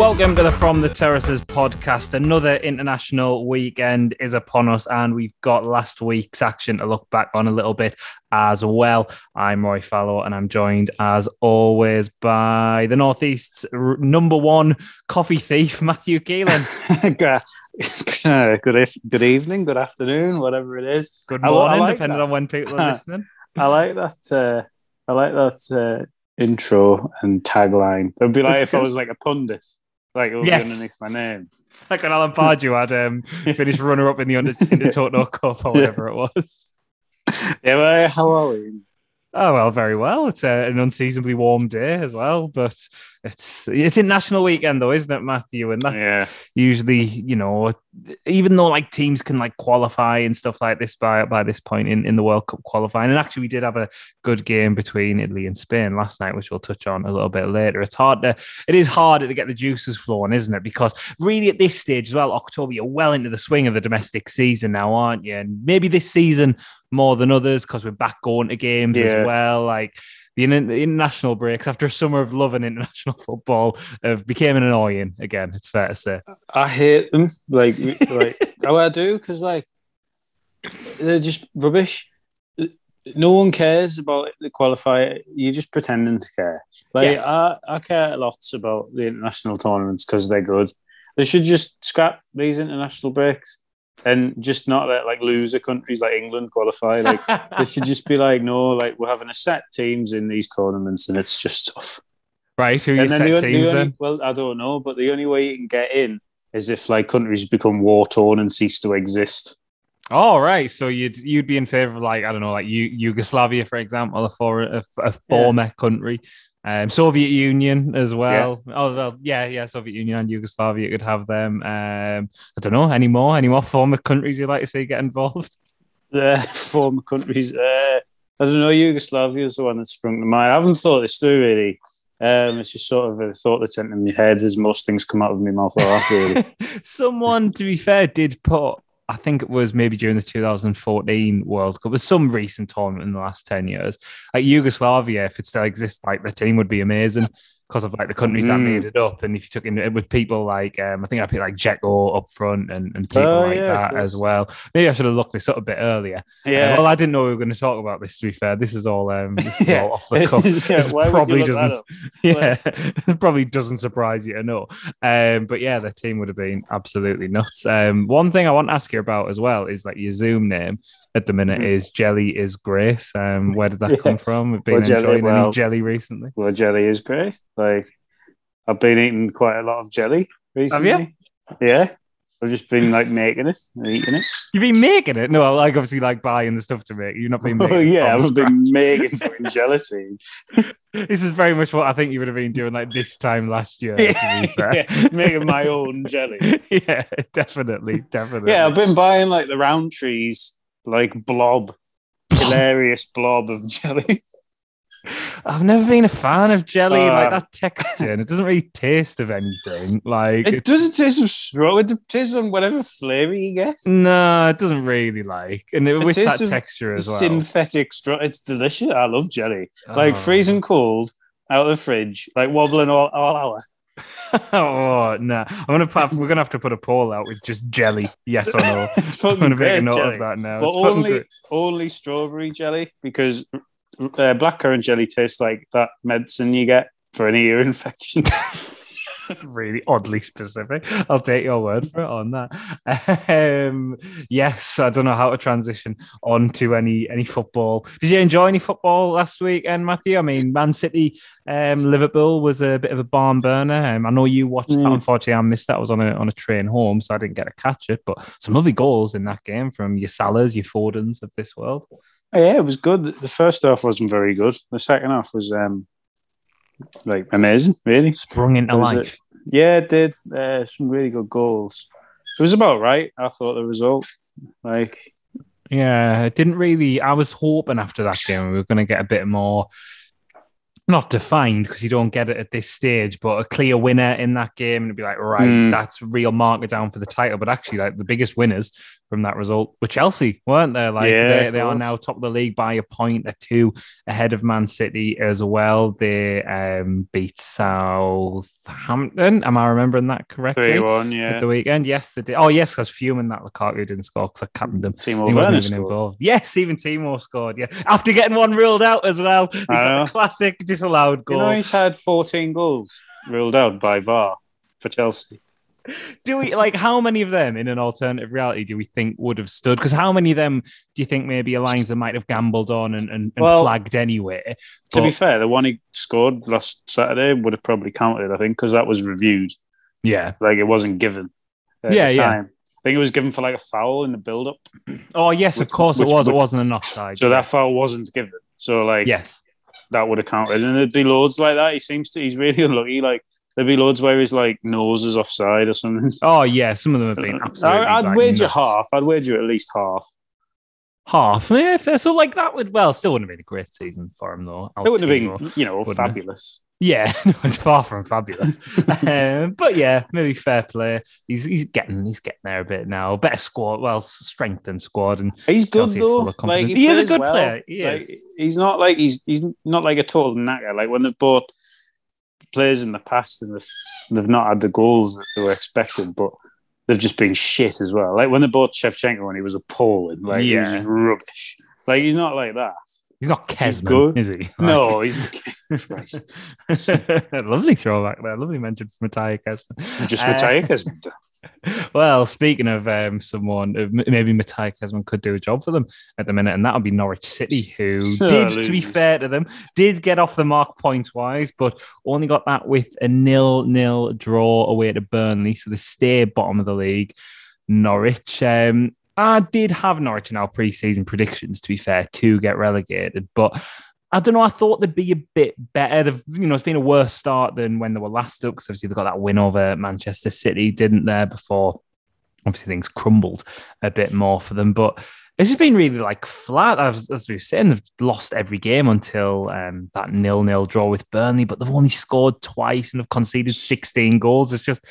Welcome to the From the Terraces podcast. Another international weekend is upon us, and we've got last week's action to look back on a little bit as well. I'm Roy Fallow, and I'm joined as always by the Northeast's r- number one coffee thief, Matthew Keelan. good, e- good evening, good afternoon, whatever it is. Good I- I morning, like depending that. on when people are listening. I like that. Uh, I like that uh, intro and tagline. It'd be like if I was like a pundit, like it was Yes. underneath my name. Like when Alan Pardew had um, finished runner up in the under in the Toto Cup or whatever it was. Yeah, well, how are we? Oh well, very well. It's uh, an unseasonably warm day as well, but it's it's international weekend though, isn't it, Matthew? And that Yeah, usually, you know, even though like teams can like qualify and stuff like this by by this point in, in the World Cup qualifying, and actually we did have a good game between Italy and Spain last night, which we'll touch on a little bit later. It's hard to it is harder to get the juices flowing, isn't it? Because really at this stage as well, October, you're well into the swing of the domestic season now, aren't you? And maybe this season more than others because we're back going to games Yeah. as well. Like the, the international breaks after a summer of loving international football have became an annoying again. It's fair to say. I hate them. Like, like oh, I do because like they're just rubbish. No one cares about the qualifier. You're just pretending to care. Like I, I care lots about the international tournaments because they're good. They should just scrap these international breaks and just not let like loser countries like England qualify. Like they should just be like, no, like we're having a set teams in these tournaments and it's just tough. right, who you And set then the, teams the only, then? well, I don't know, but the only way you can get in is if like countries become war torn and cease to exist. Oh, right. So you'd you'd be in favor of like I don't know, like you, Yugoslavia, for example, a, for, a, a former country, um, Soviet Union as well. Oh, well, yeah, yeah, Soviet Union and Yugoslavia could have them. Um, I don't know any more, any more former countries you'd like to see get involved. The former countries. Uh, I don't know. Yugoslavia is the one that sprung to mind. I haven't thought this through really. Um, it's just sort of a thought that's entered my head as most things come out of my mouth. Or really. Someone, to be fair, did put. I think it was maybe during the 2014 World Cup, but some recent tournament in the last 10 years. Like Yugoslavia, if it still exists, like the team would be amazing because of like the countries that Mm. made it up. And if you took in it with people like, um, I think I put like Dzeko up front and, and people Oh, like yeah, that as well. Maybe I should have looked this up a bit earlier. yeah. Uh, well, I didn't know we were going to talk about this. To be fair, this is all um, this is Yeah. all off the cuff. Yeah, This why would you probably doesn't yeah, it probably doesn't surprise you to know. Um, but yeah, the team would have been absolutely nuts. Um, one thing I want to ask you about as well is like your Zoom name at the minute Mhm. is Jelly is Grace. Um, where did that Yeah. come from? We've been Well, jelly, enjoying any jelly recently. Well, jelly is grace. Like I've been eating quite a lot of jelly recently. Yeah. I've just been like making it and eating it. You've been making it? No, I like obviously like buying the stuff to make. You've not been making Oh yeah, I've been making fucking gelatin. This is very much what I think you would have been doing like this time last year. to be fair. yeah, making my own jelly. yeah, definitely, definitely. Yeah, I've been buying like the round trees, like blob, hilarious blob of jelly. I've never been a fan of jelly, like Uh, that texture, and it doesn't really taste of anything. Like It doesn't taste of straw. It tastes on whatever flavor you get. No, it doesn't really like, and it, It with that texture as well. Synthetic straw. It's delicious. I love jelly. Like Oh. freezing cold out of the fridge, like wobbling all, all hour. oh no, I'm gonna put, we're gonna have to put a poll out with just jelly, yes or no. It's I'm gonna make a note jelly. of that now. But It's only only strawberry jelly because uh, blackcurrant jelly tastes like that medicine you get for an ear infection. really oddly specific. I'll take your word for it on that. Um, yes, I don't know how to transition on to any any football. Did you enjoy any football last week, and Matthew? I mean, Man City, um, Liverpool was a bit of a barn burner. Um, I know you watched that. Mm. Unfortunately, I missed that. I was on a on a train home, so I didn't get to catch it. But some lovely goals in that game from your Salahs, your Fodens of this world. yeah, it was good. The first half wasn't very good. The second half was um like amazing, really. Sprung into a- life. Yeah, it did. Uh, some really good goals. It was about right. I thought the result. Like Yeah, it didn't really. I was hoping after that game we were going to get a bit more, not defined because you don't get it at this stage, but a clear winner in that game and be like, right, Mm. that's real marker down for the title. But actually, like the biggest winners from that result were Chelsea, weren't they? Like Yeah, they, they are now top of the league by a point, they're two ahead of Man City as well. They um, beat Southampton. Am I remembering that correctly? Three one, At yeah. the weekend, yes, they did. Oh, yes, because fuming that Lukaku didn't score because I captained them. Timo He wasn't even scored. involved. Yes, even Timo scored. Yeah, after getting one ruled out as well. He got know. the classic disallowed You goal. know he's had 14 goals ruled out by VAR for Chelsea. Do we like how many of them in an alternative reality do we think would have stood? Because how many of them do you think maybe Alliance might have gambled on and, and, and Well, flagged anyway? To be fair, the one he scored last Saturday would have probably counted, I think, because that was reviewed. yeah. Like it wasn't given. at Yeah, the yeah. I think it was given for like a foul in the build up. Oh yes, Which- of course which- it was. which- it wasn't an offside. So that foul wasn't given. So like yes. that would have counted. And there'd be loads like that. He seems to he's really unlucky. Like there'd be loads where his like nose is offside or something. Oh yeah, some of them have been absolutely. I, I'd like, wager nuts. half. I'd wager at least half. Half, yeah. fair. So like that would well, still wouldn't have been a great season for him though. It wouldn't have been, you know, wouldn't it? fabulous. Yeah, no, it's far from fabulous. um, but yeah, maybe fair play. He's he's getting he's getting there a bit now. Better squad, well, strengthened squad, and He's good Chelsea though. Like confidence. He is a good well. player. He Like, is. he's not like he's he's not like a total knacker. Like when they've bought players in the past and they've, they've not had the goals that they were expecting, but they've just been shit as well. Like when they bought Shevchenko when he was appalling, like he was Yeah. rubbish. Like he's not like that. He's not Kezman, good. is he? No, he's. Lovely throwback there. Lovely mention from Matthias Kezman. just Uh, retire Kezman. Well, speaking of um, someone, maybe Matthias Kezman could do a job for them at the minute, and that would be Norwich City, who did, to be fair to them, did get off the mark points wise, but only got that with a nil-nil draw away to Burnley, so they stay bottom of the league. Norwich. Um, I did have Norwich in our pre-season predictions, to be fair, to get relegated, but I don't know. I thought they'd be a bit better. They've, you know, it's been a worse start than when they were last up because obviously they got that win over Manchester City, didn't there? Before obviously things crumbled a bit more for them, but it's just been really like flat. As, as we were saying, they've lost every game until um, that nil-nil draw with Burnley, but they've only scored twice and have conceded 16 goals. It's just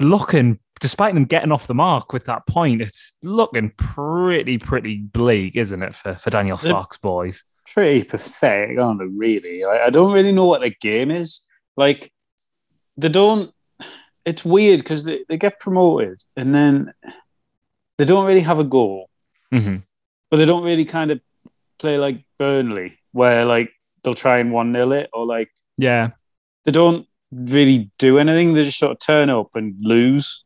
looking, despite them getting off the mark with that point, it's looking pretty, pretty bleak, isn't it, for, for Daniel Farke's boys? Pretty pathetic, aren't they? Really, like, I don't really know what the game is. Like they don't. It's weird because they, they get promoted and then they don't really have a goal. hmm but they don't really kind of play like Burnley, where like they'll try and one nil it, or like Yeah. they don't really do anything. They just sort of turn up and lose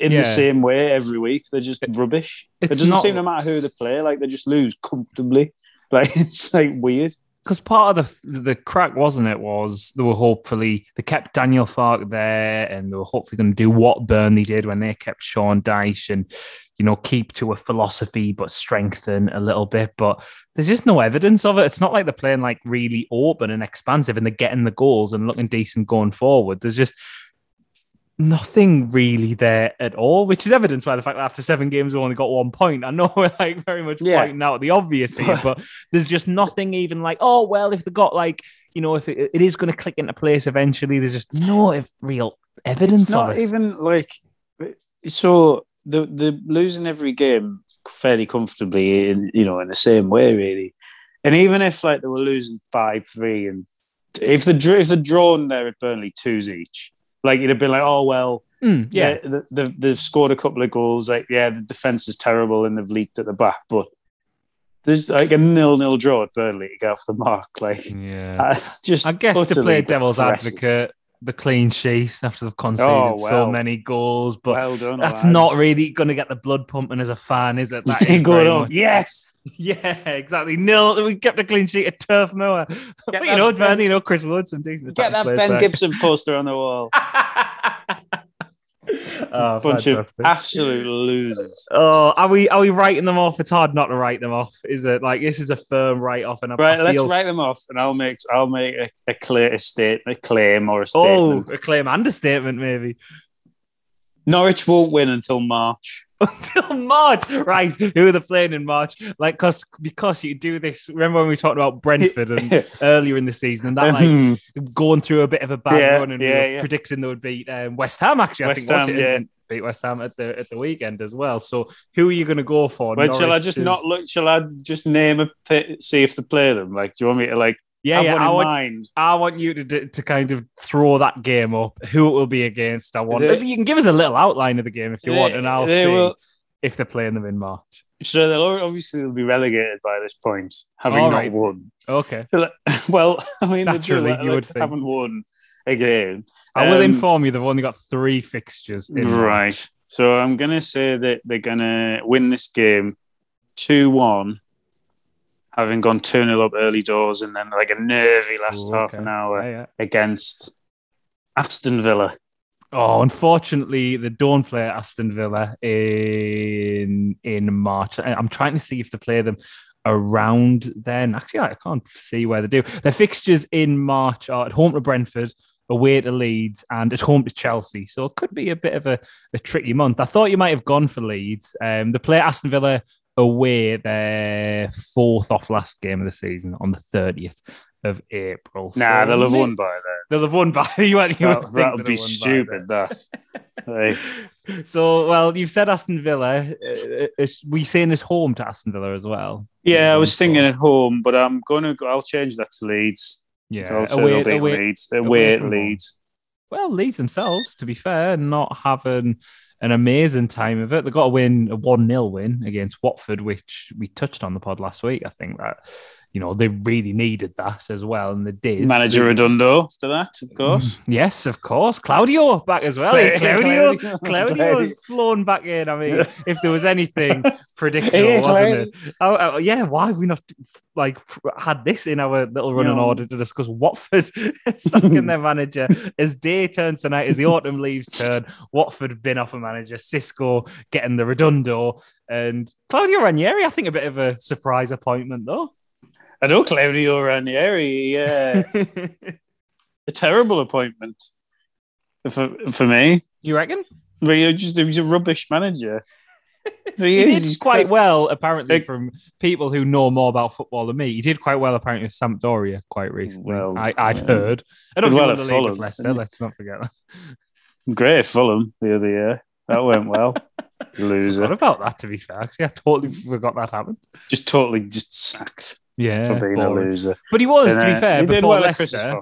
in Yeah. the same way every week. They're just rubbish. It doesn't not- seem to matter who they play. Like they just lose comfortably. Like it's like weird. because part of the the crack wasn't it was they were hopefully they kept Daniel Farke there and they were hopefully going to do what Burnley did when they kept Sean Dyche and you know keep to a philosophy but strengthen a little bit. But there's just no evidence of it. It's not like they're playing like really open and expansive and they're getting the goals and looking decent going forward. There's just nothing really there at all, which is evidenced by the fact that after seven games, we only got one point. I know we're like very much Yeah. pointing out the obvious here, but there's just nothing even like, oh, well, if they got like, you know, if it, it is going to click into place eventually, there's just no real evidence It's not of it. even like so. The the losing every game fairly comfortably in you know in the same way really, and even if like they were losing five three and if the if the drawn there at Burnley twos each, like it'd have been like oh well Mm, yeah. they- they- they've, they've scored a couple of goals like yeah the defense is terrible and they've leaked at the back but there's like a nil nil draw at Burnley to get off the mark like Yeah. it's just I guess to utterly play devil's advocate, the clean sheet after they've conceded Oh, so many goals, but well done that's lads. not really going to get the blood pumping as a fan, is it? That is very on. yes Yeah, exactly. Nil. We kept a clean sheet at Turf Moor. But you know, Ben- you know, Chris Wood, some Get that Ben. Gibson poster on the wall. oh, Bunch fantastic. of absolute losers. Oh, are we are we writing them off? It's hard not to write them off, is it? Like this is a firm write off, and I, Right, I let's feel, write them off, and I'll make I'll make a, a clear a state a claim or a oh, a claim and a statement maybe Norwich won't win until March. until March. Right, who are they playing in March? Like, cause because you do this. Remember when we talked about Brentford and earlier in the season, and that like Um, going through a bit of a bad Yeah, run, and we yeah, were yeah. predicting they would beat um, West Ham. Actually, I West think was it? yeah. beat West Ham at the at the weekend as well. So who are you going to go for? Wait, shall I just is- not look? Shall I just name a pi- see if they play them? Like, do you want me to like Yeah, yeah. I want, mind? I want you to to kind of throw that game up. Who it will be against? I want. They- you can give us a little outline of the game if you They- want, and I'll see will- if they're playing them in March. So they'll obviously they'll be relegated by this point, having All not right. won. Okay. Well, I mean, Naturally, like, you would they think. haven't won again. I will Um, inform you they've only got three fixtures. In March. Right. So I'm gonna say that they're gonna win this game two one, having gone two 0 up early doors, and then like a nervy last Ooh, half okay. an hour Yeah, yeah. against Aston Villa. Oh, unfortunately, they don't play Aston Villa in in March. I'm trying to see if they play them around then. Actually, I can't see where they do. Their fixtures in March are at home to Brentford, away to Leeds, and at home to Chelsea. So it could be a bit of a, a tricky month. I thought you might have gone for Leeds. Um, they play Aston Villa away their fourth off last game of the season on the 30th of April. Nah, So they'll have won by then. They'll have won by you. you That, that'll be have won by stupid. That. Like. So, well, you've said Aston Villa. Uh, is we saying it's home to Aston Villa as well? yeah, I was thinking at home, but I'm gonna. go I'll change that to Leeds. Yeah, I'll away, away, Leeds. away Away at from home. Leeds. Well, Leeds themselves, to be fair, not having an amazing time of it. They got a win a 1 0 win against Watford, which we touched on the pod last week. I think that, you know, they really needed that as well, and they did. Manager Redondo after that, of course. Mm. Yes, of course. Claudio back as well. Claudio- Claudio, Claudio. Flown back in. I mean, if there was anything predictable, Hey, wasn't it? Oh, oh, yeah. Why have we not like had this in our little running No. order to discuss Watford sacking their manager as day turns tonight, as the autumn leaves turn? Watford bin off a manager, Xisco getting the Redondo, and Claudio Ranieri. I think a bit of a surprise appointment though. I know Claudio Ranieri. Yeah, a terrible appointment for for me. you reckon? He just he was a rubbish manager. He, He did he's quite well, apparently, Like- from people who know more about football than me. He did quite well, apparently, with Sampdoria quite recently. Well, I, I've yeah. heard. I don't well at won the league with Fulham, Leicester. Let's not forget that. Great Fulham the other year. That went well. What Loser. about that? To be fair, actually, I totally forgot that happened. Just totally just sacked Yeah, for being a loser. but he was, to be uh, fair, before well Leicester.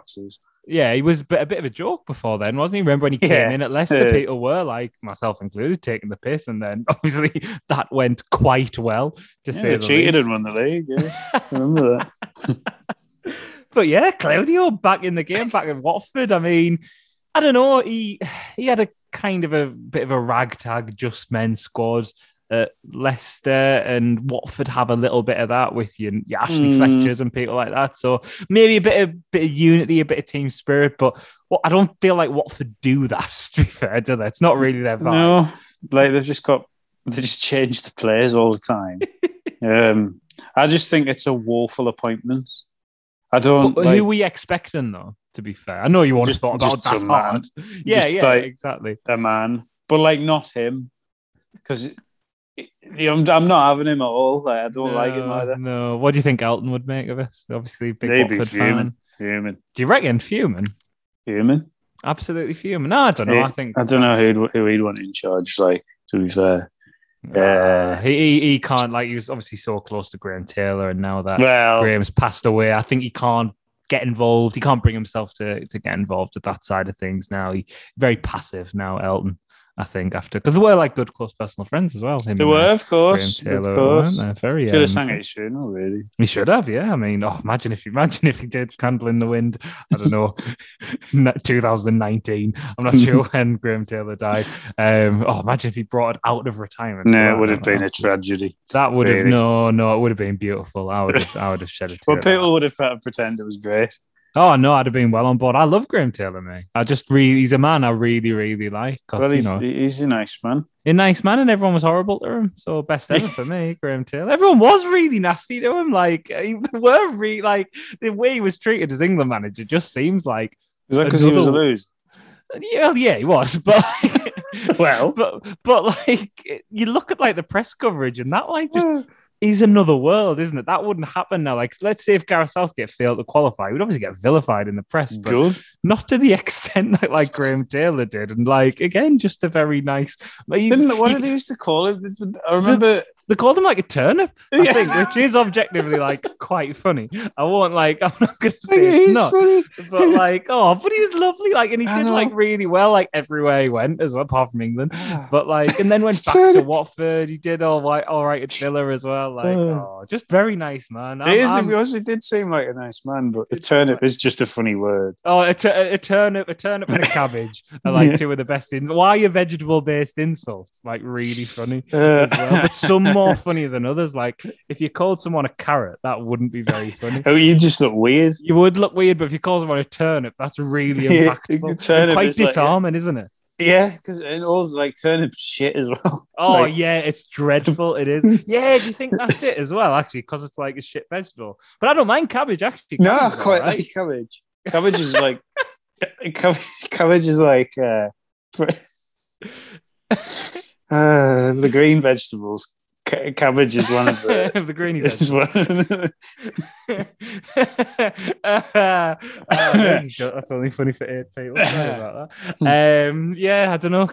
Yeah, he was a bit, of a joke before then, wasn't he? Remember when he came Yeah. in at Leicester, Yeah. people were like, myself included, taking the piss, and then obviously that went quite well. To Yeah, say they the cheated least. and won the league. Yeah. Remember that. But yeah, Claudio back in the game, back in Watford. I mean, I don't know. He he had a kind of a bit of a ragtag just men squad at Leicester and Watford have a little bit of that with you, your Ashley Mm. Fletchers and people like that. So maybe a bit of bit of unity, a bit of team spirit. But what I don't feel like Watford do that. To be fair, do they? It's not really their vibe. No, like they've just got they just change the players all the time. um, I just think it's a woeful appointment. I don't But like who were you expecting though? To be fair, I know you want to Just- thought about that hard. Yeah, Just yeah, like- exactly. a man, but like not him, because I'm, I'm not having him at all. Like I don't like him No, either. No. What do you think Elton would make of it? Obviously, big Maybe Watford fuming. fan. Human, Do you reckon fuming? human. Absolutely fuming. No, I don't know. Yeah, I think I don't know who'd, who he'd want in charge. Like to be fair, uh, he, he he can't. Like he was obviously so close to Graham Taylor, and now that well, Graham's passed away, I think he can't get involved. He can't bring himself to to get involved at that side of things now. He very passive now. Elton, I think after because they were like good close personal friends as well. Him they were of course, Graham of Taylor, course. they? Very Should have sang his funeral, really. He should have, yeah. I mean, oh, imagine if you imagine if he did Candle in the Wind. I don't know, 2019. I'm not sure when Graham Taylor died. Um, oh, imagine if he brought it out of retirement. No, it would have been a tragedy. That would have no, no. It would have been beautiful. I would have, I would have shed a tear. Well, people would have had to pretend it was great. Oh no, I'd have been well on board. I love Graham Taylor, mate. I just really, he's a man I really, really like. Well, you he's, know, he's a nice man. He's a nice man, and everyone was horrible to him. So best ever for me, Graham Taylor. Everyone was really nasty to him. Like he were really like the way he was treated as England manager just seems like Is that because he was a loser? yeah, yeah, he was, but Well, but but like you look at like the press coverage and that like just is another world, isn't it? That wouldn't happen now. Like, let's say if Gareth Southgate failed to qualify, we'd obviously get vilified in the press, but Good. not to the extent that like Graham Taylor did. And like again, just a very nice. Like, you- Didn't what you- did they used to call it? I remember. They called him like a turnip, I Yeah. think, which is objectively like quite funny. I won't like. I'm not gonna say It it's not. funny. But like, oh, but he was lovely. Like, and he I did know. like really well, like everywhere he went as well, apart from England. But like, and then went back to. Watford. He did all right, all right at Villa as well. Like, Uh. oh, just very nice, man. He is, I'm- he also did seem like a nice man, but a turnip is just a funny word. Oh, a, a turnip, a turnip, and a cabbage are like Yeah. two of the best ins. Why are vegetable-based insults like really funny? Uh, As well, but some more funny than others. Like if you called someone a carrot, that wouldn't be very funny. oh, you just look weird. You would look weird, but if you call someone a turnip, that's really impactful. turnip quite is like- disarming, isn't it? Yeah, because and also like turnip shit as well. Oh Like- yeah, it's dreadful. It is. Yeah, do you think that's it as well? Actually, because it's like a shit vegetable. But I don't mind cabbage. Actually, No, I quite alright. like cabbage. Cabbage is like cabbage is like uh, uh, the green vegetables. Ca- cabbage is one of the. the greeny is vegetable. one- Ah, that's, that's only funny for eight people. That. Um, yeah, I don't know.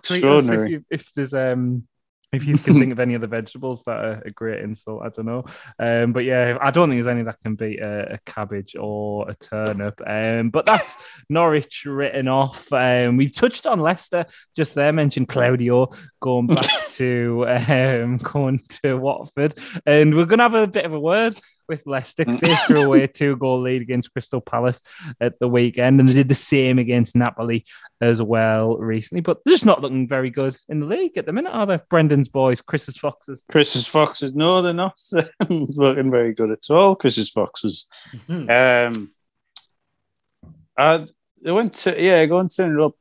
If, you, if there's um, if you can think of any other vegetables that are a great insult. I don't know. Um, but yeah, I don't think there's any that can beat a, a cabbage or a turnip. Um, but that's Norwich written off. Um, we've touched on Leicester just there. Mentioned Claudio going back to um, going to Watford, and we're gonna have a bit of a word with Leicester. they threw away a two goal lead against Crystal Palace at the weekend, and they did the same against Napoli as well recently. But they're just not looking very good in the league at the minute, are they? Brendan's boys, Chris's Foxes. Chris's foxes. No, they're not looking very good at all. Chris's foxes. Um, I, they went to yeah, going to up.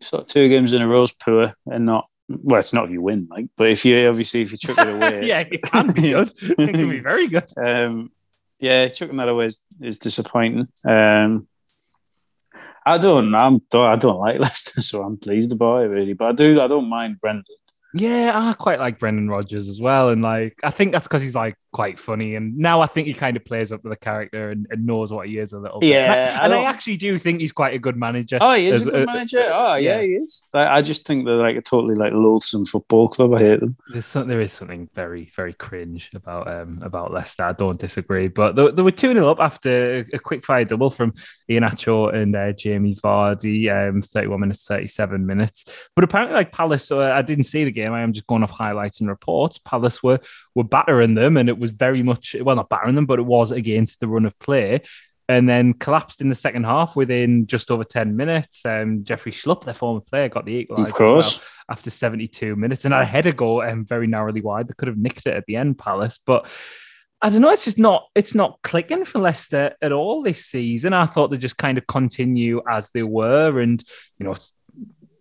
Sort of two games in a row is poor and not. Well, it's not if you win, like, but if you obviously if you chuck it away, yeah, it can be good. It can be very good. Um, yeah, chucking that away is, is disappointing. Um, I don't, I'm, I don't like Leicester, so I'm pleased about it really. But I do, I don't mind Brendan. Yeah, I quite like Brendan Rodgers as well, and like I think that's because he's like quite funny, and now I think he kind of plays up to the character and, and knows what he is a little bit. Yeah, and, I, I and I actually do think he's quite a good manager. Oh, he is As a good a- manager. Oh, yeah, yeah. he is. I, I just think they're like a totally like loathsome football club. I hate them. There's some, there is something very very cringe about um about Leicester. I don't disagree, but they, they were two 0 up after a, a quick fire double from Iheanacho and uh, Jamie Vardy, um, 31 minutes, 37 minutes. But apparently, like Palace, uh, I didn't see the game. I am just going off highlights and reports. Palace were were battering them, and it was very much well not battering them, but it was against the run of play. And then collapsed in the second half within just over 10 minutes. Um, Jeffrey Schlupp, their former player, got the equaliser. Of as well course. after 72 minutes and I had a header goal um, very narrowly wide. They could have nicked it at the end, Palace. But I don't know, it's just not it's not clicking for Leicester at all this season. I thought they just kind of continue as they were, and you know, it's,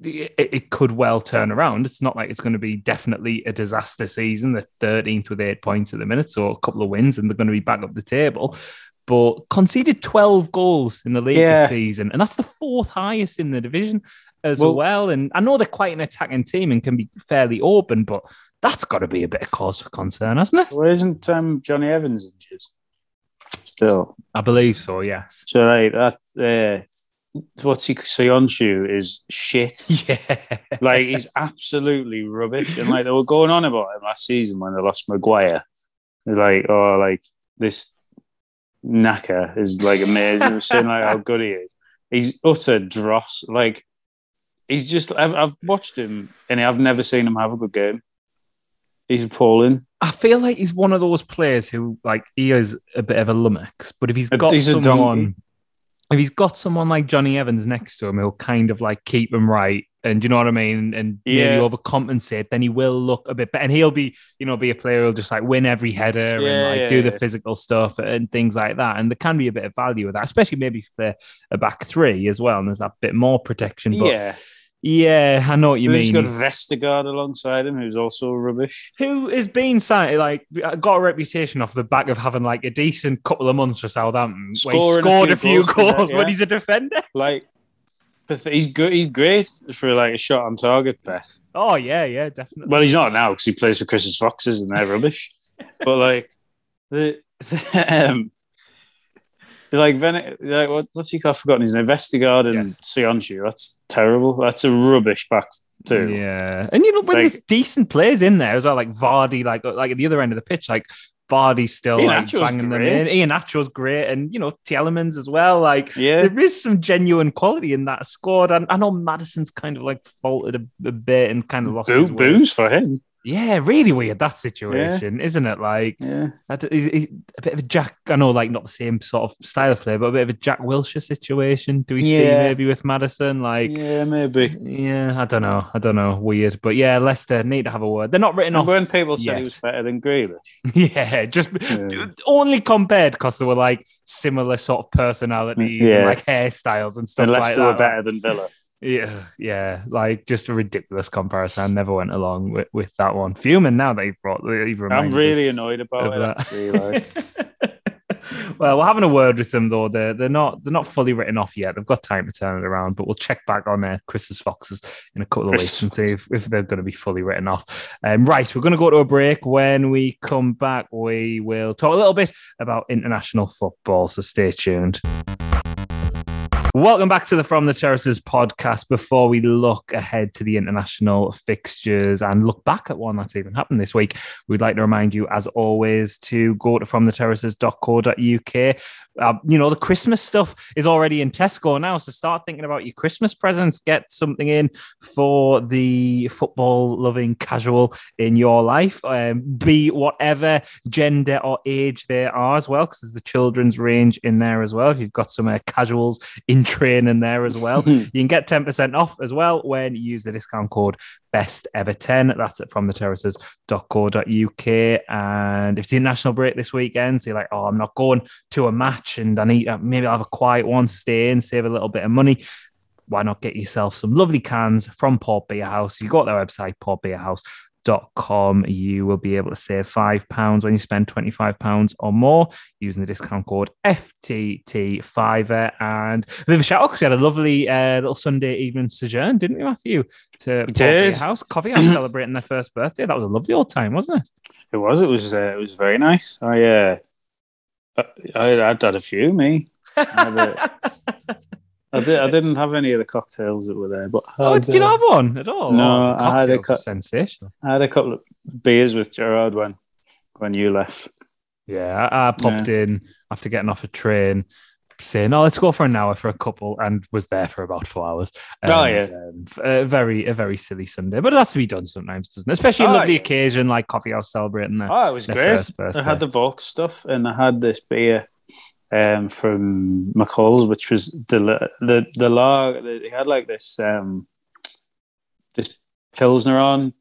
it, it could well turn around. It's not like it's going to be definitely a disaster season. They're 13th with eight points at the minute, so a couple of wins, and they're going to be back up the table. But conceded 12 goals in the league Yeah. this season, and that's the fourth highest in the division as Well- well. And I know they're quite an attacking team and can be fairly open, but that's got to be a bit of cause for concern, hasn't it? Well, isn't um, Jonny Evans injured? Still. I believe so, yes. So, like, that, uh, what's he, Söyüncü is shit. Yeah. like he's absolutely rubbish. And like they were going on about him last season when they lost Maguire. Like, oh, like this knacker is like amazing. They're saying like how good he is. He's utter dross. Like he's just. I've, I've watched him and I've never seen him have a good game. He's appalling. I feel like he's one of those players who, like, he is a bit of a lummox, but if he's got he's someone, if he's got someone like Jonny Evans next to him, he'll kind of like keep him right, and you know what I mean, and maybe overcompensate, then he will look a bit better, and he'll be, you know, be a player who'll just like win every header Yeah, and like yeah, do the physical stuff and things like that, and there can be a bit of value with that, especially maybe for a back three as well, and there's that bit more protection. But yeah, yeah, I know what you he's mean. He's got Vestergaard alongside him, who's also rubbish. who has been signed, like got a reputation off the back of having like a decent couple of months for Southampton, Scoring a scored few a few goals goals, that, when yeah. he's a defender. Like he's good. He's great for like a shot on target, Beth. Oh yeah, yeah, definitely. Well, he's not now because he plays for Chris's Foxes and they're rubbish. but like, the, the um, like Ven- like what, what's he got? Forgotten his name. Vestergaard and Yes. Söyüncü. That's terrible. That's a rubbish back two. Yeah, and you know, when Like- there's decent players in there as well, like Vardy, like like at the other end of the pitch, like Vardy's still Ian like banging them great. in. Iheanacho's great, and you know Tielemans as well. Like Yeah. there is some genuine quality in that squad, and I know Maddison's kind of like faltered a, a bit and kind of lost Boo, his way. booze for him. Yeah, really weird that situation, isn't it? Like Yeah. that is, is a bit of a Jack. I know, like not the same sort of style of play, but a bit of a Jack Wilshere situation. Do we see maybe with Maddison? Like, yeah, maybe. yeah, I don't know. I don't know. Weird, but yeah, Leicester need to have a word. They're not written Remember off. when people said yet. he was better than Grealish? Yeah, just Yeah. only compared because they were like similar sort of mm, personalities Yeah. and like hairstyles and stuff And like Leicester that. were better than Villa. Yeah, yeah, like just a ridiculous comparison. I never went along with, with that one. Fuming now that you've brought. You've I'm really annoyed about it. that. Actually, like. well, we're having a word with them though. They're they're not they're not fully written off yet. They've got time to turn it around, but we'll check back on uh, Chris's Foxes in a couple of Chris's weeks and see if, if they're going to be fully written off. Um, right, we're going to go to a break. When we come back, we will talk a little bit about international football. So stay tuned. Welcome back to the From the Terraces podcast. Before we look ahead to the international fixtures and look back at one that's even happened this week, we'd like to remind you, as always, to go to fromtheterraces.co.uk. Uh, you know, the Christmas stuff is already in Tesco now. So start thinking about your Christmas presents. Get something in for the football loving casual in your life, um, be whatever gender or age they are as well, because there's the children's range in there as well. If you've got some uh, casuals in training there as well, you can get 10% off as well when you use the discount code best ever 10 that's it from the terraces.co.uk and if it's the national break this weekend so you're like oh i'm not going to a match and i need uh, maybe i'll have a quiet one stay in save a little bit of money. Why not get yourself some lovely cans from Port Beer House? You go to their website, portbeerhouse.com. You will be able to save £5 when you spend £25 or more using the discount code FTT5. And a bit of a shout out because we had a lovely uh, little Sunday evening sojourn, didn't we, Matthew? To Port House, Coffee House celebrating their first birthday. That was a lovely old time, wasn't it? It was. It was. Uh, it was very nice. I. Uh, I, I I'd had a few. Me. I did. I didn't have any of the cocktails that were there, but oh, had, did you uh, not have one at all? No, oh, I had a co- sensational. I had a couple of beers with Gerard when when you left. Yeah, I, I popped in after getting off a train, saying, "Oh, let's go for an hour for a couple," and was there for about four hours. Oh, yeah. um, a very a very silly Sunday, but it has to be done sometimes, doesn't it? Especially a Oh, lovely yeah. occasion like coffee house celebrating their, Oh, it was great. I had the Volk stuff, and I had this beer um, from McCall's, which was deli- the the lager. They had like this um, this pilsner on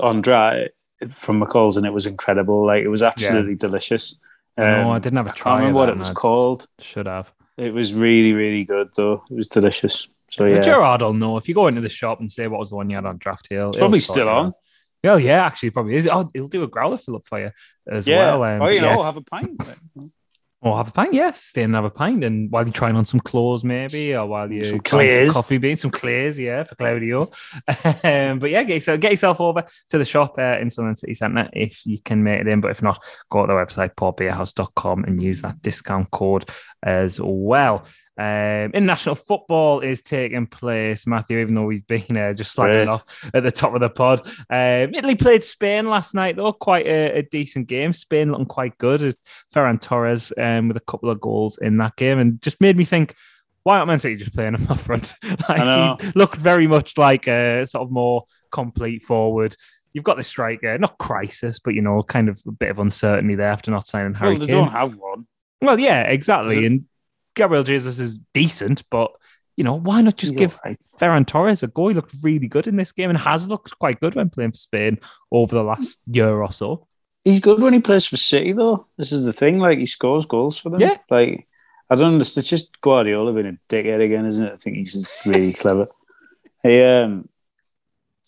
on dry from McCall's, and it was incredible. Like it was absolutely delicious. No, I Um, didn't have a I try. can't remember what it was I called. Should have. It was really, really good though. It was delicious. So But yeah, Gerard will know if you go into the shop and say what was the one you had on draft hill. it's probably still on. Oh yeah, actually, probably is. Oh, he'll do a growler fill up for you as Yeah. well. Um, oh, you but yeah. know, have a pint. Or have a pint, yes. Stay and have a pint, and while you're trying on some clothes, maybe, or while you're Some trying clays. coffee beans, some clays, yeah, for Claudio. um, but yeah, get yourself, get yourself over to the shop uh, in Sunderland City Centre if you can make it in. But if not, go to the website portbeerhouse.com and use that discount code as well. Um, international football is taking place, Matthew, even though we've been uh, just slagging off at the top of the pod. Um, Italy played Spain last night, though, quite a, a decent game. Spain looking quite good. Ferran Torres um, with a couple of goals in that game and just made me think, why aren't Man City just playing him up front? like he looked very much like a sort of more complete forward. You've got the striker, not crisis, but you know, kind of a bit of uncertainty there after not signing Harry well, they Kane. don't have one. Well, yeah, exactly. It- And Gabriel Jesus is decent, but you know, why not just He's give right. Ferran Torres a go? He looked really good in this game and has looked quite good when playing for Spain over the last year or so. He's good when he plays for City, though. This is the thing. Like he scores goals for them. Yeah. Like I don't understand. It's just Guardiola being a dickhead again, isn't it? I think he's just really clever. He um,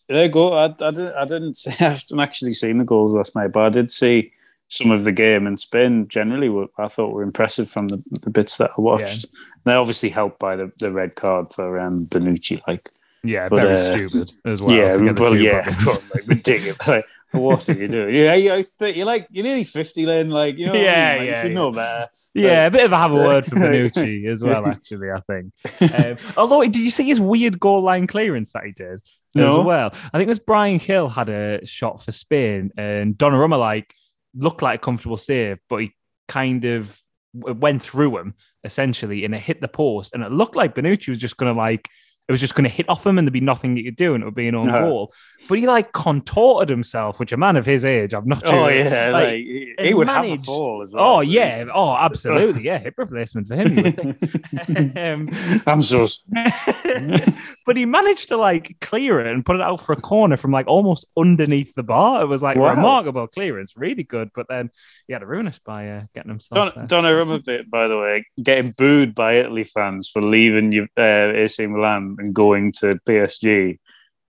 there you go. I, I, did, I didn't. I haven't actually seen the goals last night, but I did see some of the game. And Spain generally, were, I thought, were impressive from the, the bits that I watched. They're obviously helped by the, the red card for um, Bonucci. Like, Yeah, But, very uh, stupid as well. yeah, to get the well, yeah, bookings. of course, like ridiculous. Like, what are you doing? Yeah, you, you're like you're nearly fifty, then. Like you know, yeah, I mean? like, yeah, you should yeah. know better. Yeah, a bit of a have a word for Bonucci as well, actually, I think. Um, although, did you see his weird goal line clearance that he did No. as well? I think it was Brian Hill had a shot for Spain and Donnarumma like looked like a comfortable save, but he kind of went through him essentially and it hit the post and it looked like Bonucci was just going to like it was just going to hit off him and there'd be nothing you could do and it would be an own Uh-huh. goal. But he like contorted himself, which a man of his age, I'm not sure. Oh yeah, like, like, he, would have a fall as well. Oh yeah, oh absolutely, yeah, hip replacement for him. You would think. um, I'm so but he managed to like clear it and put it out for a corner from like almost underneath the bar. It was like Wow. remarkable clearance, really good. But then he had to ruin us by uh, getting himself. Don. Donnarumma, bit by the way, getting booed by Italy fans for leaving you, uh, AC Milan and going to PSG.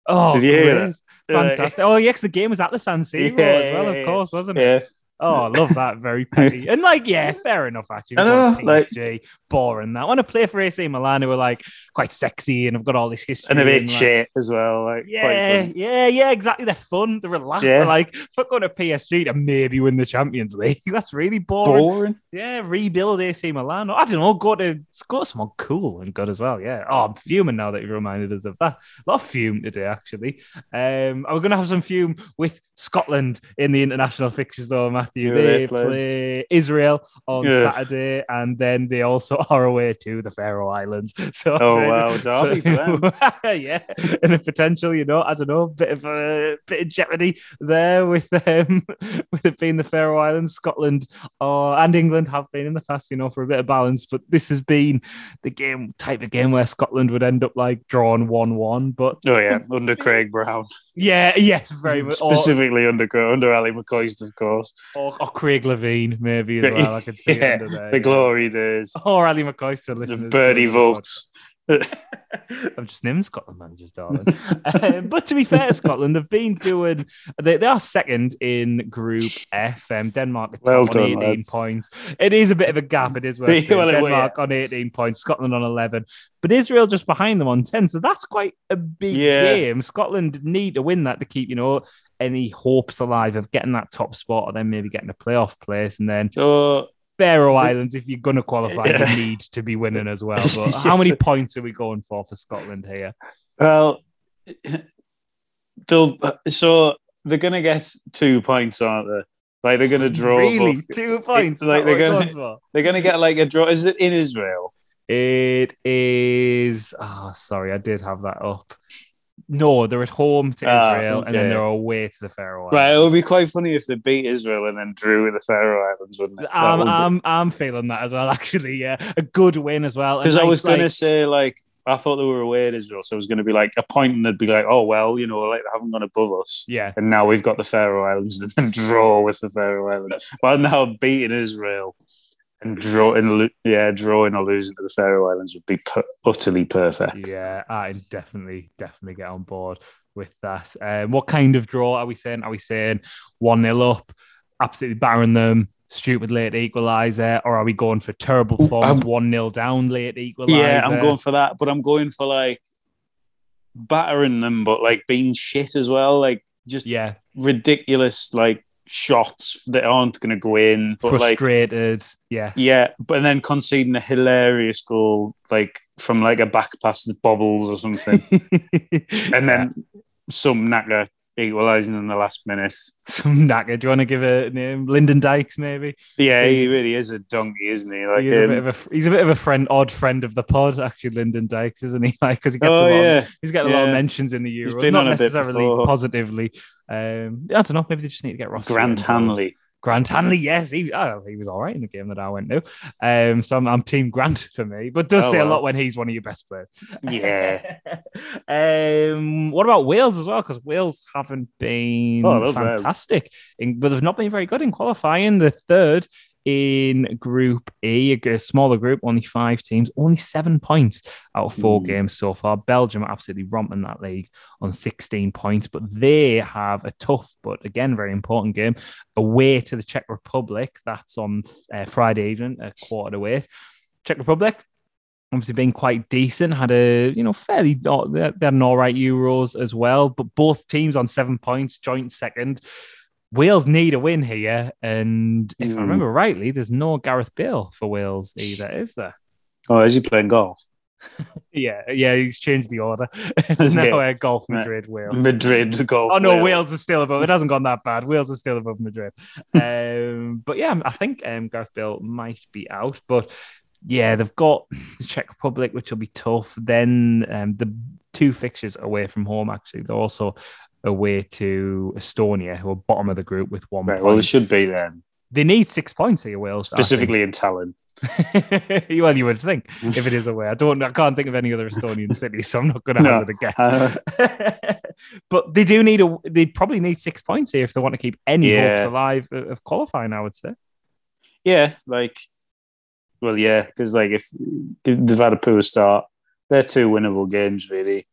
oh, Did you hear that? Fantastic. Oh, yes, the game was at the San Siro Yeah, as well, of course, wasn't it? Oh, I love that. Very petty. And like, yeah, fair enough, actually. I know, Going like- boring that. I want to play for AC Milan who are like quite sexy and I've got all this history. and a bit like, shit as well. Like, Yeah, yeah, yeah, exactly. They're fun. They're relaxed. Yeah. They're like, fuck going to PSG to maybe win the Champions League. That's really boring. boring. Yeah, rebuild AC Milan. I don't know. Go to go to someone cool and good as well. Yeah. Oh, I'm fuming now that you've reminded us of that. A lot of fume today, actually. Um, we're gonna have some fume with Scotland in the international fixtures, though, Matthew. They they play? playing? Israel on Yeah. Saturday, and then they also are away to the Faroe Islands. So Oh, wow, derby them. yeah, and a potential, you know, I don't know, bit of a bit of jeopardy there with um with it being the Faroe Islands, Scotland, or and England have been in the past, you know, for a bit of balance. But this has been the game type of game where Scotland would end up like drawn one-one. But Oh yeah, under Craig Brown, yeah, yes, very much. Or, specifically under under Ally McCoist, of course. Or, or Craig Levein, maybe as well. I could see it yeah, under there. the yeah. glory days, Or Ali McCoyster the listeners. birdie to the votes. I'm just named Scotland managers, darling. um, but to be fair, Scotland have been doing. They, they are second in Group F. Um, Denmark at Well top on 18 lads. points. It is a bit of a gap. It is worth. Well, Denmark on 18 points, Scotland on 11, but Israel just behind them on 10. So that's quite a big Yeah. game. Scotland need to win that to keep, you know, any hopes alive of getting that top spot or then maybe getting a playoff place. And then So Faroe Islands, if you're going to qualify, Yeah. you need to be winning as well. But how many points are we going for for Scotland here? Well, they'll so they're gonna get two points, aren't they? Like they're gonna draw. Really, both- two points. like Like they're gonna- for? They're gonna get like a draw. Is it in Israel? It is. Oh, sorry, I did have that up. No, they're at home to Ah, Israel, and then they're away to the Faroe Islands. Right. It would be quite funny if they beat Israel and then drew with the Faroe Islands, wouldn't it? I'm, I'm, I'm feeling that as well. Actually, yeah, a good win as well. Because I was gonna say like I thought they were away at Israel, so it was gonna be like a point, and they'd be like, oh well, you know, like they haven't gone above us. yeah, And now we've got the Faroe Islands and then draw with the Faroe Islands. Well, now beating Israel and drawing, lo- yeah, drawing or losing to the Faroe Islands would be per- utterly perfect. yeah, I definitely, definitely get on board with that. Um, what kind of draw are we saying? Are we saying one 0 up, absolutely barring them? Stupid late equaliser, or are we going for terrible performance, one 0 down late equaliser? Yeah, I'm going for that, but I'm going for like battering them, but like being shit as well, like just Yeah, ridiculous like shots that aren't going to go in, but like frustrated. yeah, yeah, but then conceding a hilarious goal like from like a back pass that bobbles or something, and then some knacker equalising in the last minute. some knacker. Do you want to give a name? Lyndon Dykes, maybe. Yeah, he really is a donkey, isn't he? Like, he is a um, bit of a he's a bit of a friend, odd friend of the pod, actually. Lyndon Dykes, isn't he? Like because he gets a oh lot. Of, yeah, he's getting a lot of mentions in the Euros, not a necessarily positively. Um, I don't know. Maybe they just need to get Ross. Grant. Hanley. Grant Hanley, yes, he oh, he was all right in the game that I went to. Um, so I'm, I'm Team Grant for me, but does Oh, say a lot when he's one of your best players. Yeah. um, what about Wales as well? Because Wales haven't been Oh, I love them. fantastic, in, but they've not been very good in qualifying. The third in Group E, a smaller group, only five teams, only seven points out of four Mm. games so far. Belgium are absolutely romping that league on 16 points, but they have a tough, but again, very important game away to the Czech Republic. That's on uh, Friday evening, a quarter to eight. Czech Republic, obviously been quite decent. Had a you know fairly they had an all right Euros as well, but both teams on seven points, joint second. Wales need a win here, and if mm. I hmm. remember rightly, there's no Gareth Bale for Wales either, is there? Oh, is he playing golf? yeah, yeah, he's changed the order. It's now uh, golf Madrid, Wales. Madrid golf. Oh no, Wales. Wales is still above. It hasn't gone that bad. Wales is still above Madrid. um, but yeah, I think um, Gareth Bale might be out, but yeah, they've got the Czech Republic, which will be tough. Then um, the two fixtures away from home, actually, they're also away to Estonia, who are bottom of the group with one. Right, point. well, they should be then. They need six points here, Wales. Specifically in Tallinn. well, you would think if it is away. I don't. I can't think of any other Estonian city, so I'm not going to no. hazard a guess. Uh, but they do need a. They probably need six points here if they want to keep any yeah. hopes alive of qualifying. I would say. Yeah, like well, yeah, because like if, if they've had a poor start, they're two winnable games really.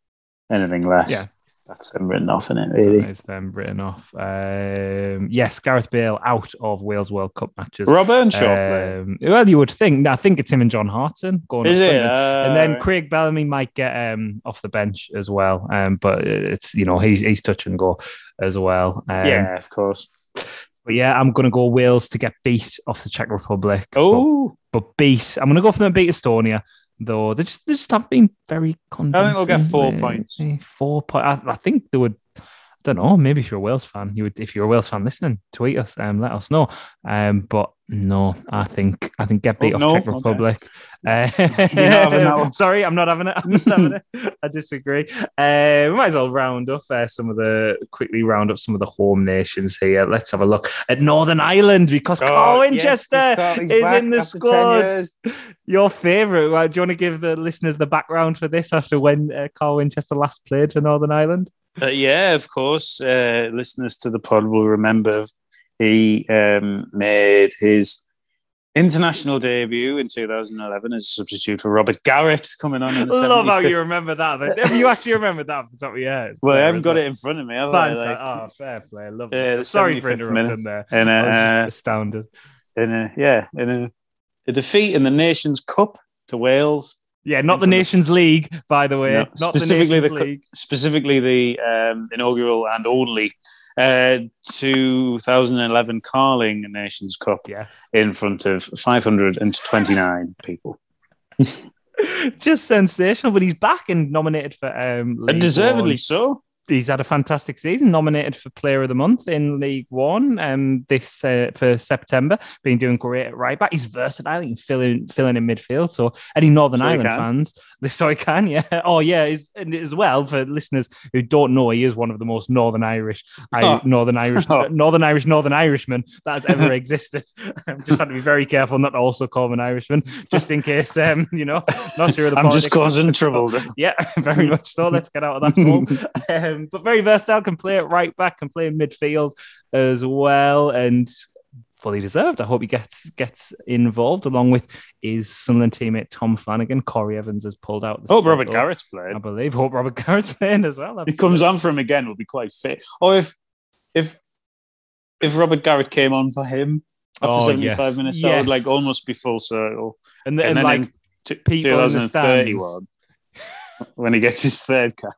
Anything less, yeah, that's them written off isn't it really. It's them written off. Um, yes, Gareth Bale out of Wales World Cup matches. Rob Earnshaw. Um, well, you would think. I think it's him and John Hartson going. Is it? Uh, and then Craig Bellamy might get um, off the bench as well. Um, but it's you know he's he's touch and go as well. Um, yeah, of course. But yeah, I'm going to go Wales to get beat off the Czech Republic. Oh, but, but beat. I'm going to go for them to beat Estonia. Though they just they just have been very convincing. I think we'll get four points. Four points. I, I think they would I don't know. Maybe if you're a Wales fan, you would. If you're a Wales fan listening, tweet us and um, let us know. Um, but no, I think I think get beat oh, off no? Czech Republic. Okay. Uh, sorry, I'm not having it. I'm not having it. I disagree. Uh, we might as well round up uh, some of the quickly round up some of the home nations here. Let's have a look at Northern Ireland because oh, Carl Winchester yes, is in the squad. Your favourite. do you want to give the listeners the background for this after when uh, Carl Winchester last played for Northern Ireland? Uh, yeah, of course. Uh, listeners to the pod will remember he um, made his international debut in 2011 as a substitute for Robert Garrett coming on in the Love how you remember that. Have you actually remember that off the top of your head? Well, I haven't got it in front of me. Have I? Like, oh, fair play. I love it. Uh, Sorry for interrupting minutes. there. In a, I was just uh, astounded. In a, yeah, in a, a defeat in the Nations Cup to Wales. Yeah, not the Nations the, League, by the way. No, not specifically the, the specifically the um, inaugural and only uh, 2011 Carling Nations Cup yeah. in front of 529 people. Just sensational, but he's back and nominated for um, and deservedly so he's had a fantastic season, nominated for Player of the Month in League One um, this uh, for September. Been doing great at right back. He's versatile. He can fill in, fill in in midfield. So any Northern so Ireland fans, so he can, yeah. Oh yeah, as well for listeners who don't know, he is one of the most Northern Irish, oh. Northern Irish, oh. Northern Irish, Northern Irishman that has ever existed. just had to be very careful not to also call him an Irishman, just in case, um, you know, not sure. I'm just causing trouble. yeah, very much so. Let's get out of that. Um, but very versatile, can play it right back, can play in midfield as well, and fully deserved. I hope he gets gets involved along with his Sunderland teammate Tom Flanagan. Corry Evans has pulled out. The hope Robert Garrett's playing. I believe. Hope Robert Garrett's playing as well. Absolutely. He comes on for him again. Will be quite fit. Or if if if Robert Garrett came on for him after oh, 75 yes. minutes, that yes. would like almost be full circle. And, and, and then like t- people 2031 when he gets his third cap.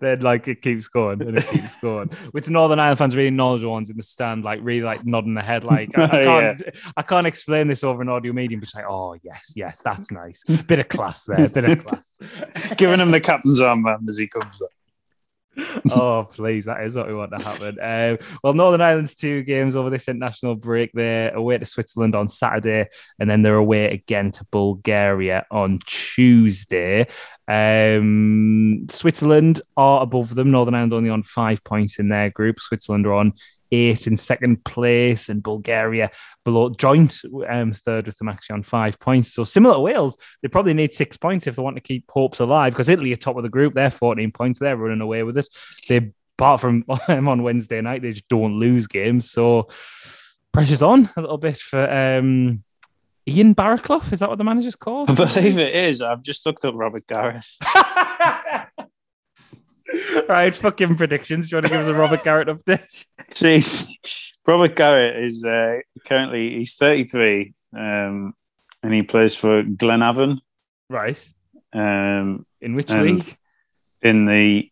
Then like it keeps going and it keeps going. With Northern Ireland fans, really knowledgeable ones in the stand, like really like nodding their head, like I, I can't, yeah. I can't explain this over an audio medium, but like, oh yes, yes, that's nice. Bit of class there, bit of class. Giving him the captain's armband as he comes up oh, please, that is what we want to happen. Um, well, Northern Ireland's two games over this international break. They're away to Switzerland on Saturday, and then they're away again to Bulgaria on Tuesday. Um, Switzerland are above them. Northern Ireland only on five points in their group. Switzerland are on eight in second place, and Bulgaria below joint um, third with them actually on five points. So similar to Wales, they probably need six points if they want to keep hopes alive because Italy are top of the group. They're 14 points. They're running away with it. They apart from them on Wednesday night, they just don't lose games. So pressure's on a little bit for um, Ian Baraclough. Is that what the manager's called? I believe it is. I've just looked up Robert Garrett. right, fucking predictions. Do you want to give us a Robert Garrett update? See, Robert Garrett is uh, currently he's 33. Um, and he plays for Glenavon. Right. Um, In which league? in the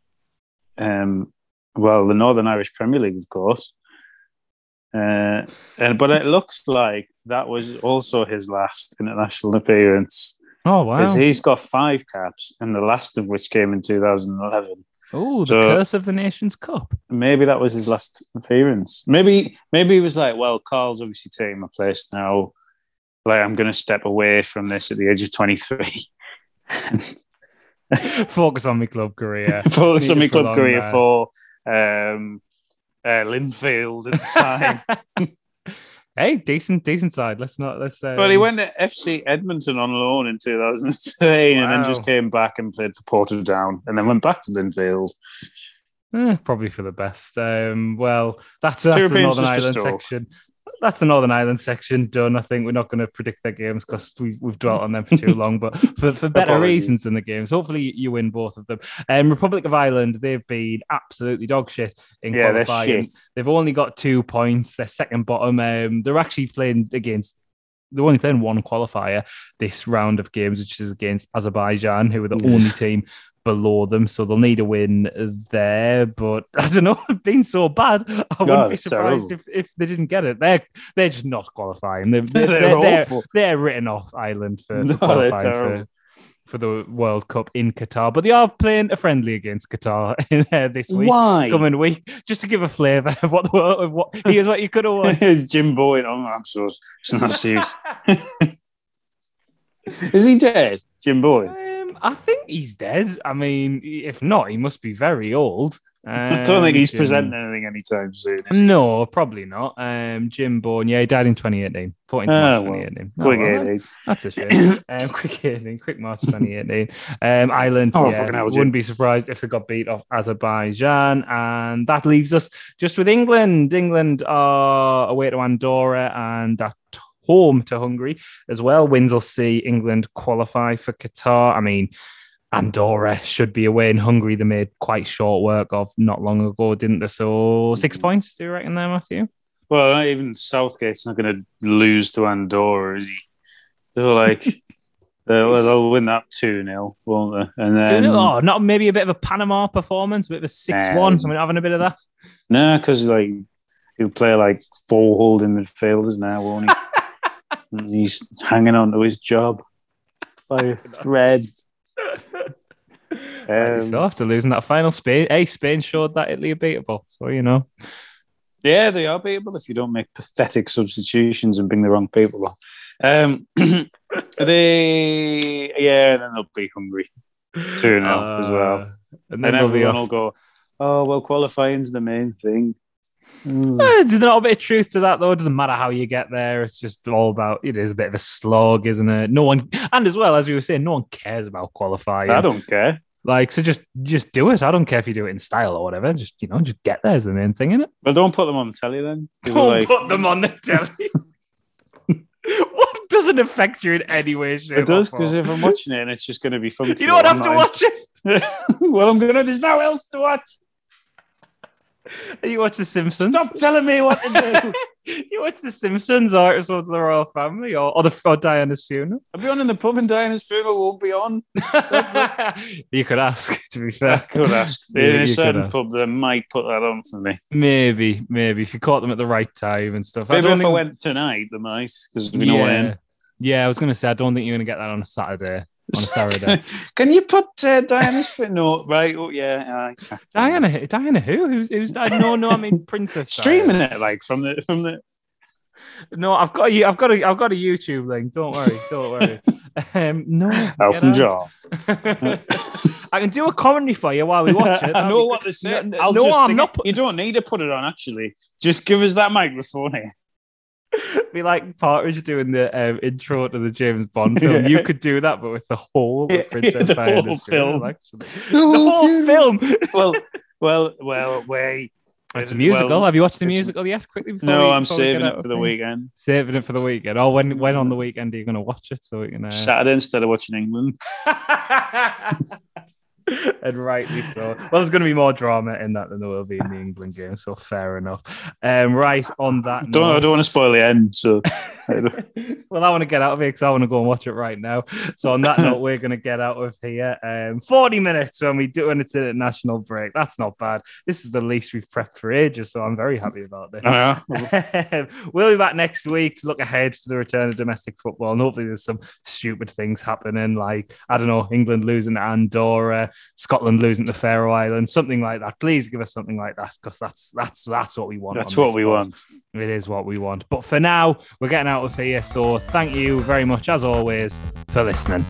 um, well, the Northern Irish Premier League, of course. Uh, and but it looks like that was also his last international appearance, Oh wow. because he's got five caps, and the last of which came in 2011. Oh, the so- curse of the Nations Cup. Maybe that was his last appearance. Maybe maybe he was like, well, Carl's obviously taking my place now. Like I'm going to step away from this at the age of 23. Focus on my club career. Focus on my club career that. for um, uh, Linfield at the time. hey, decent, decent side. Let's not let's. Um, well, he went to FC Edmonton on loan in 2013 and then just came back and played for Portadown and then went back to Linfield. eh, probably for the best. Um, well, that's that's the Northern a Ireland section. That's the Northern Ireland section done. I think we're not going to predict their games because we've, we've dwelt on them for too long, but for, for better Apologies. reasons than the games. Hopefully, you win both of them. Um, Republic of Ireland, they've been absolutely dog shit in Yeah, qualifying. They've only got two points. They're second bottom. Um, they're actually playing against. They're only playing one qualifier this round of games, which is against Azerbaijan, who are the only team below them. So they'll need a win there. But I don't know, it's been so bad. I wouldn't be surprised if, if they didn't get it. They're they're just not qualifying. They're, they're, They're they're, they're, awful. they're written off Ireland for, No, for qualifying for, for the World Cup in Qatar. But they are playing a friendly against Qatar in, uh, this week Why? coming week, just to give a flavour of what the of what here's what you could have won. Here's Jim Boyd. Oh, I'm so it's not serious. Is he dead? Jim Boyd. um, I think he's dead. I mean, if not, he must be very old. I don't think he's Um, presenting anything anytime soon. No, probably not. Um, Jim Bowen, yeah, he died in 2018. 14th Ah, March well, 2018. Oh, well. That's a shame. um, quick 18, quick March 2018. Um, Ireland, Oh, yeah, hell, Jim. wouldn't be surprised if they got beat off Azerbaijan. And that leaves us just with England. England are away to Andorra and at home to Hungary as well. Wins will see England qualify for Qatar. I mean, Andorra should be away in Hungary. They made quite short work of not long ago, didn't they? So six mm-hmm. points, do you reckon there, Matthew? Well, even Southgate's not going to lose to Andorra, is he? They're like, they'll, they'll win that 2 0, won't they? And then, oh, not maybe a bit of a Panama performance, a bit of a 6 1. I mean, having a bit of that. no, because like, he'll play like four holding midfielders now, won't he? And he's hanging on to his job by a thread. Um, so after losing that final, Spain, hey, Spain showed that Italy are beatable. So, you know, Yeah, they are beatable if you don't make pathetic substitutions and bring the wrong people on. Um, they, yeah, then they'll be hungry. 2 0 as well. Uh, And And then be everyone will go, oh, well, qualifying's the main thing. Mm. There's not a bit of truth to that, though. It doesn't matter how you get there. It's just all about it is a bit of a slog, isn't it? No one, and as well as we were saying, no one cares about qualifying. I don't care. Like, so just just do it. I don't care if you do it in style or whatever. Just you know, just get there is the main thing, isn't it? Well, don't put them on the telly then. Don't like- put them on the telly. what doesn't affect you in any way, shape, it does because if I'm watching it and it's just going to be fun. you don't have to watch it. well, I'm going to. There's no else to watch. You watch The Simpsons. Stop telling me what to do. you watch The Simpsons or episodes of the Royal Family or, or the or Diana's funeral. I'll be on in the pub and Diana's funeral won't be on. you could ask, to be I fair. could ask. Yeah, In a certain ask. pub, they might put that on for me. Maybe, maybe if you caught them at the right time and stuff. Maybe don't if I went tonight, the might because we know yeah. when. yeah, I was going to say I don't think you're going to get that on a Saturday. On a Saturday. Can you put uh, Diana's funeral? Right. Oh, yeah. Uh, exactly. Diana, Diana, who? Who's who's that? No, no, I mean Princess. Diana. Streaming it like from the from the. No, I've got you. I've got a. I've got a YouTube link. Don't worry. Don't worry. Um, no, Elton John. I can do a commentary for you while we watch it. I know what good. they say. No, I'll no, just I'm not put- You don't need to put it on. Actually, just give us that microphone here. be like Partridge doing the um, intro to the James Bond film. You could do that, but with the whole Yeah, of Princess the Diana's whole film. actually. The whole film. well, well, well. Wait. It's a musical. Well, Have you watched the musical yet? Quickly. Before no, I'm saving it for of the thing? weekend. Saving it for the weekend. Oh, when when on the weekend are you going to watch it? So we can. Uh... Saturday instead of watching England. And rightly so. Well, there's going to be more drama in that than there will be in the England game, so fair enough. Um, right on that. Don't note, I don't want to spoil the end, so well, I want to get out of here because I want to go and watch it right now. So on that note, we're going to get out of here. Um, 40 minutes when we do when it's a national break. That's not bad. This is the least we've prepped for ages, so I'm very happy about this. yeah. we'll be back next week to look ahead to the return of domestic football, and hopefully there's some stupid things happening, like I don't know, England losing Andorra, Scotland losing to the Faroe Islands, something like that. Please give us something like that because that's that's that's what we want. That's what we pod. want. It is what we want. But for now, we're getting out of here. So thank you very much, as always, for listening.